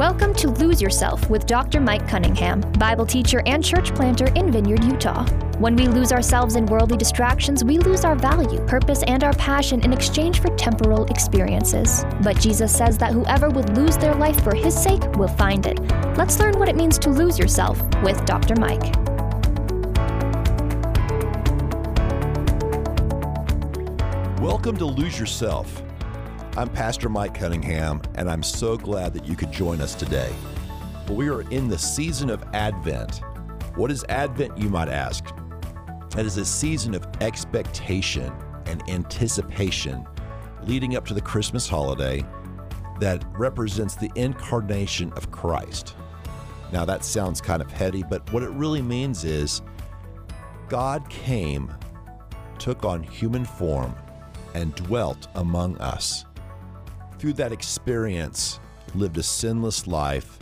Welcome to Lose Yourself with Dr. Mike Cunningham, Bible teacher and church planter in Vineyard, Utah. When we lose ourselves in worldly distractions, we lose our value, purpose, and our passion in exchange for temporal experiences. But Jesus says that whoever would lose their life for his sake will find it. Let's learn what it means to lose yourself with Dr. Mike. Welcome to Lose Yourself. I'm Pastor Mike Cunningham, and I'm so glad that you could join us today. We are in the season of Advent. What is Advent, you might ask? That is a season of expectation and anticipation leading up to the Christmas holiday that represents the incarnation of Christ. Now, that sounds kind of heady, but what it really means is God came, took on human form, and dwelt among us through that experience, lived a sinless life,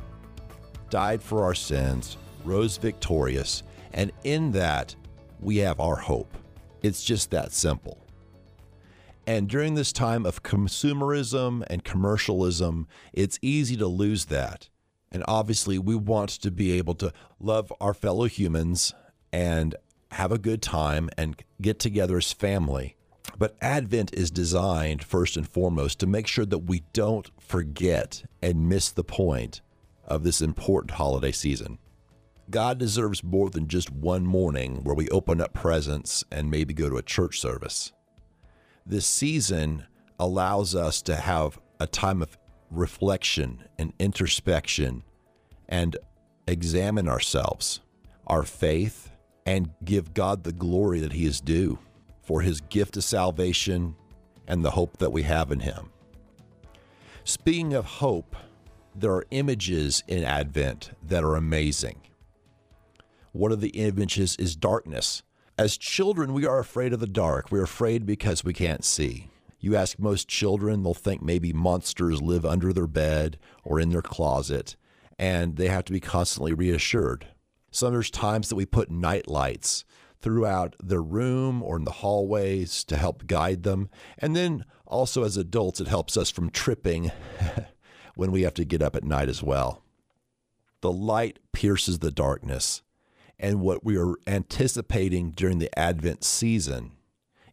died for our sins, rose victorious, and in that, we have our hope. It's just that simple. And during this time of consumerism and commercialism, it's easy to lose that. And obviously, we want to be able to love our fellow humans and have a good time and get together as family. But Advent is designed first and foremost to make sure that we don't forget and miss the point of this important holiday season. God deserves more than just one morning where we open up presents and maybe go to a church service. This season allows us to have a time of reflection and introspection and examine ourselves, our faith, and give God the glory that He is due for his gift of salvation and the hope that we have in him. Speaking of hope, there are images in Advent that are amazing. One of the images is darkness. As children, we are afraid of the dark. We're afraid because we can't see. You ask most children, they'll think maybe monsters live under their bed or in their closet, and they have to be constantly reassured. So there's times that we put night lights throughout their room or in the hallways to help guide them. And then also as adults, it helps us from tripping when we have to get up at night as well. The light pierces the darkness. And what we are anticipating during the Advent season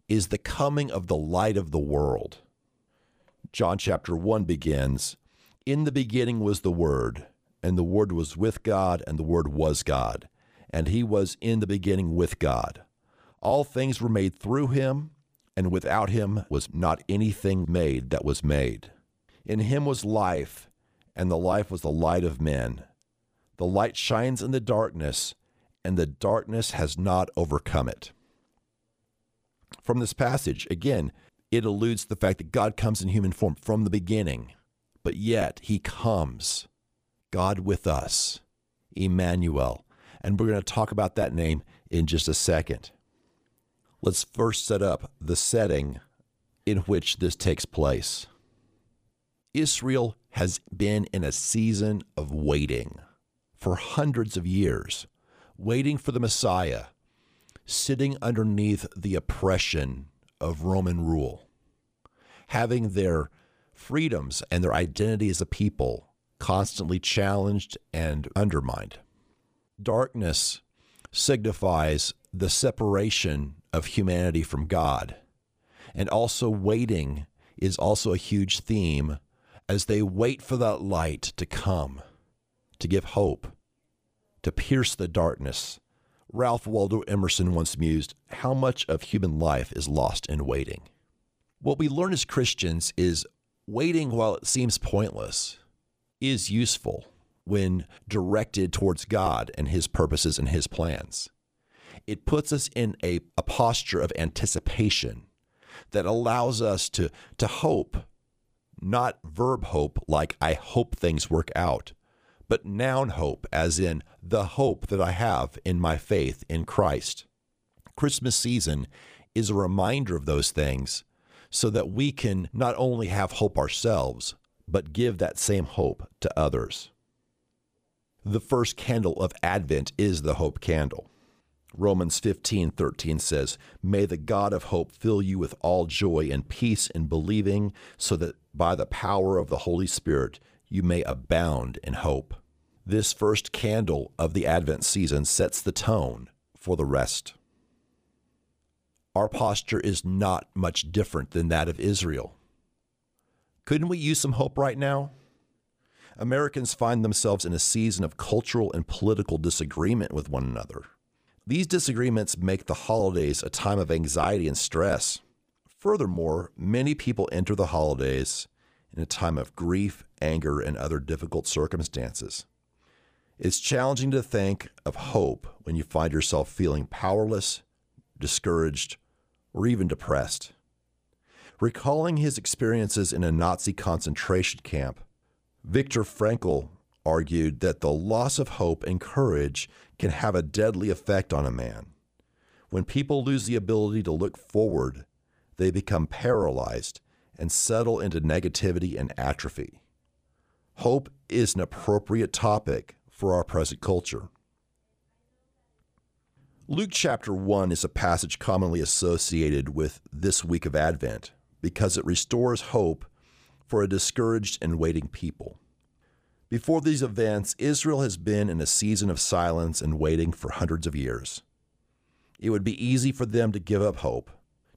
is the coming of the light of the world. John chapter 1 begins In the beginning was the Word, and the Word was with God, and the Word was God and he was in the beginning with God. All things were made through him, and without him was not anything made that was made. In him was life, and the life was the light of men. The light shines in the darkness, and the darkness has not overcome it. From this passage, again, it alludes to the fact that God comes in human form from the beginning, but yet he comes, God with us, Emmanuel, and we're going to talk about that name in just a second. Let's first set up the setting in which this takes place. Israel has been in a season of waiting for hundreds of years, waiting for the Messiah, sitting underneath the oppression of Roman rule, having their freedoms and their identity as a people constantly challenged and undermined. Darkness signifies the separation of humanity from God. And also, waiting is also a huge theme as they wait for that light to come, to give hope, to pierce the darkness. Ralph Waldo Emerson once mused, How much of human life is lost in waiting? What we learn as Christians is waiting while it seems pointless is useful when directed towards God and His purposes and His plans. It puts us in a, a posture of anticipation that allows us to, to hope, not verb hope like I hope things work out, but noun hope, as in the hope that I have in my faith in Christ. Christmas season is a reminder of those things so that we can not only have hope ourselves, but give that same hope to others the first candle of Advent is the hope candle. Romans 15, 13 says, May the God of hope fill you with all joy and peace in believing, so that by the power of the Holy Spirit you may abound in hope. This first candle of the Advent season sets the tone for the rest. Our posture is not much different than that of Israel. Couldn't we use some hope right now? Americans find themselves in a season of cultural and political disagreement with one another. These disagreements make the holidays a time of anxiety and stress. Furthermore, many people enter the holidays in a time of grief, anger, and other difficult circumstances. It's challenging to think of hope when you find yourself feeling powerless, discouraged, or even depressed. Recalling his experiences in a Nazi concentration camp, Viktor Frankl argued that the loss of hope and courage can have a deadly effect on a man. When people lose the ability to look forward, they become paralyzed and settle into negativity and atrophy. Hope is an appropriate topic for our present culture. Luke chapter 1 is a passage commonly associated with this week of Advent because it restores hope for a discouraged and waiting people. Before these events, Israel has been in a season of silence and waiting for hundreds of years. It would be easy for them to give up hope,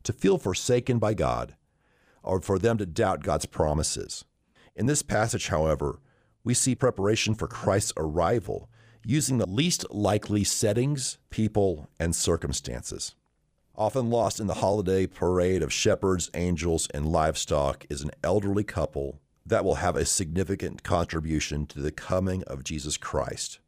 to feel forsaken by God, or for them to doubt God's promises. In this passage, however, we see preparation for Christ's arrival using the least likely settings, people, and circumstances. Often lost in the holiday parade of shepherds, angels, and livestock is an elderly couple that will have a significant contribution to the coming of Jesus Christ.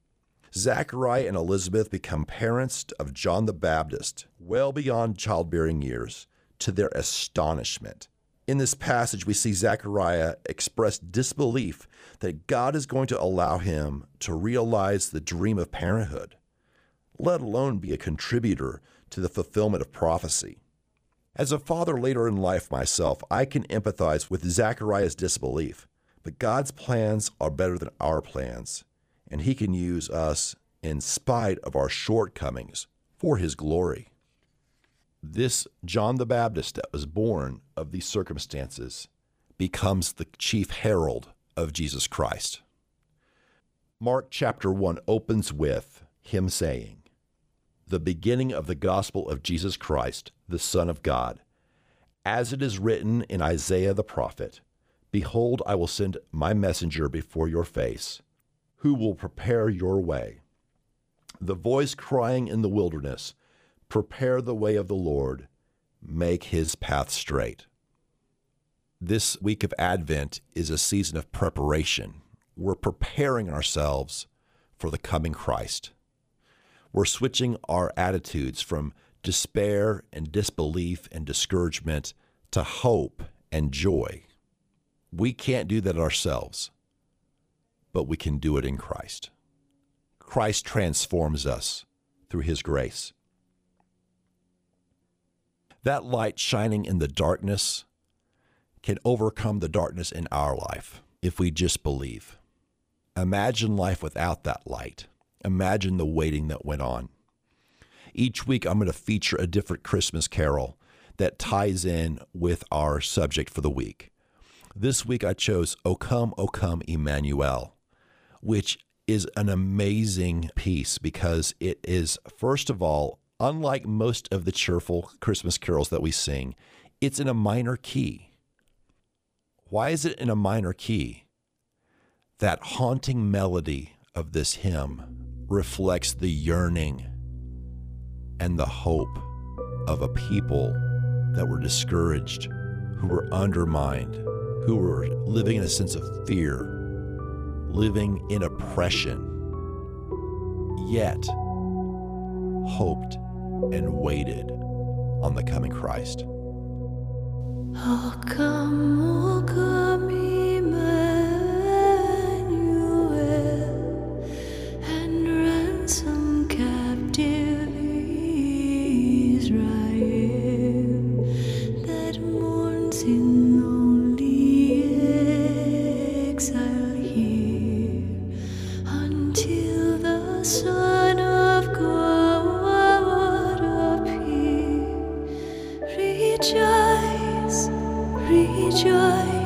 Zachariah and Elizabeth become parents of John the Baptist, well beyond childbearing years, to their astonishment. In this passage, we see Zechariah express disbelief that God is going to allow him to realize the dream of parenthood, let alone be a contributor to the fulfillment of prophecy. As a father later in life myself, I can empathize with Zechariah's disbelief, but God's plans are better than our plans, and he can use us in spite of our shortcomings for his glory. This John the Baptist that was born of these circumstances becomes the chief herald of Jesus Christ. Mark chapter 1 opens with him saying, The beginning of the gospel of Jesus Christ, the Son of God. As it is written in Isaiah the prophet, Behold, I will send my messenger before your face, who will prepare your way. The voice crying in the wilderness, Prepare the way of the Lord, make his path straight. This week of Advent is a season of preparation. We're preparing ourselves for the coming Christ. We're switching our attitudes from despair and disbelief and discouragement to hope and joy. We can't do that ourselves, but we can do it in Christ. Christ transforms us through his grace. That light shining in the darkness can overcome the darkness in our life if we just believe. Imagine life without that light. Imagine the waiting that went on. Each week, I'm going to feature a different Christmas carol that ties in with our subject for the week. This week, I chose O Come, O Come, Emmanuel, which is an amazing piece because it is, first of all, unlike most of the cheerful Christmas carols that we sing, it's in a minor key. Why is it in a minor key? That haunting melody of this hymn reflects the yearning and the hope of a people that were discouraged, who were undermined, who were living in a sense of fear, living in oppression, yet hoped and waited on the coming Christ. Oh, come, oh, come, Rejoice,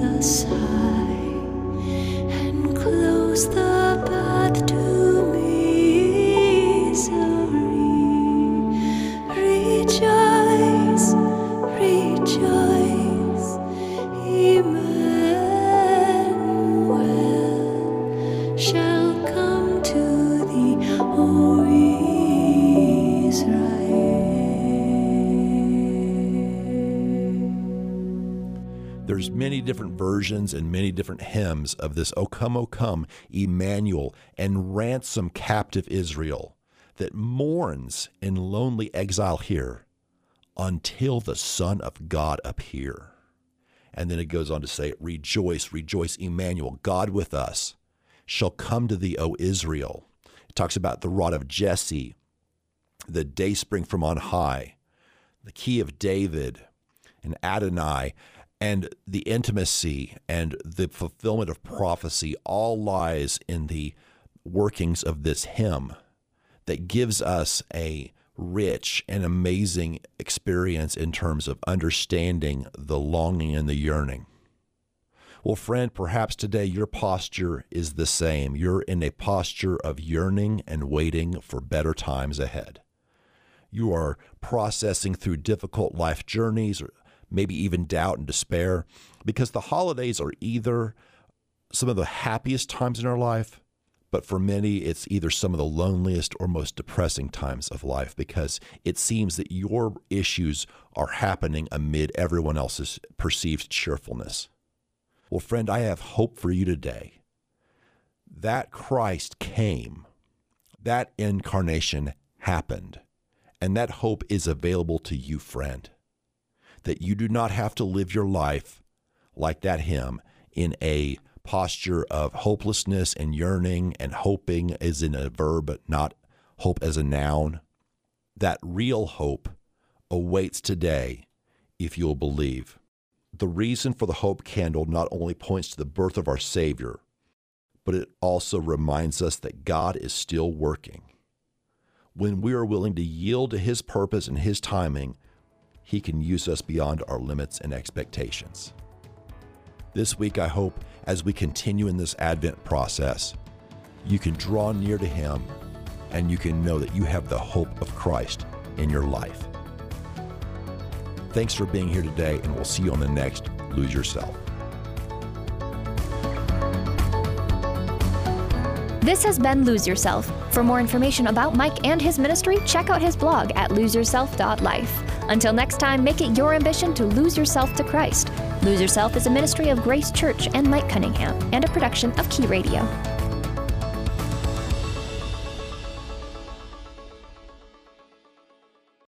leads There's many different versions and many different hymns of this O come, O come, Emmanuel, and ransom captive Israel that mourns in lonely exile here until the Son of God appear. And then it goes on to say, Rejoice, rejoice, Emmanuel, God with us, shall come to thee, O Israel. It talks about the rod of Jesse, the day spring from on high, the key of David, and Adonai, and the intimacy and the fulfillment of prophecy all lies in the workings of this hymn that gives us a rich and amazing experience in terms of understanding the longing and the yearning. Well, friend, perhaps today your posture is the same. You're in a posture of yearning and waiting for better times ahead. You are processing through difficult life journeys, maybe even doubt and despair, because the holidays are either some of the happiest times in our life, but for many, it's either some of the loneliest or most depressing times of life because it seems that your issues are happening amid everyone else's perceived cheerfulness. Well, friend, I have hope for you today. That Christ came, that incarnation happened, and that hope is available to you, friend. That you do not have to live your life like that hymn in a posture of hopelessness and yearning, and hoping is in a verb, not hope as a noun. That real hope awaits today if you'll believe. The reason for the hope candle not only points to the birth of our Savior, but it also reminds us that God is still working. When we are willing to yield to His purpose and His timing, He can use us beyond our limits and expectations. This week, I hope as we continue in this Advent process, you can draw near to Him and you can know that you have the hope of Christ in your life. Thanks for being here today, and we'll see you on the next Lose Yourself. This has been Lose Yourself. For more information about Mike and his ministry, check out his blog at loseyourself.life. Until next time, make it your ambition to lose yourself to Christ. Lose Yourself is a ministry of Grace Church and Mike Cunningham, and a production of Key Radio.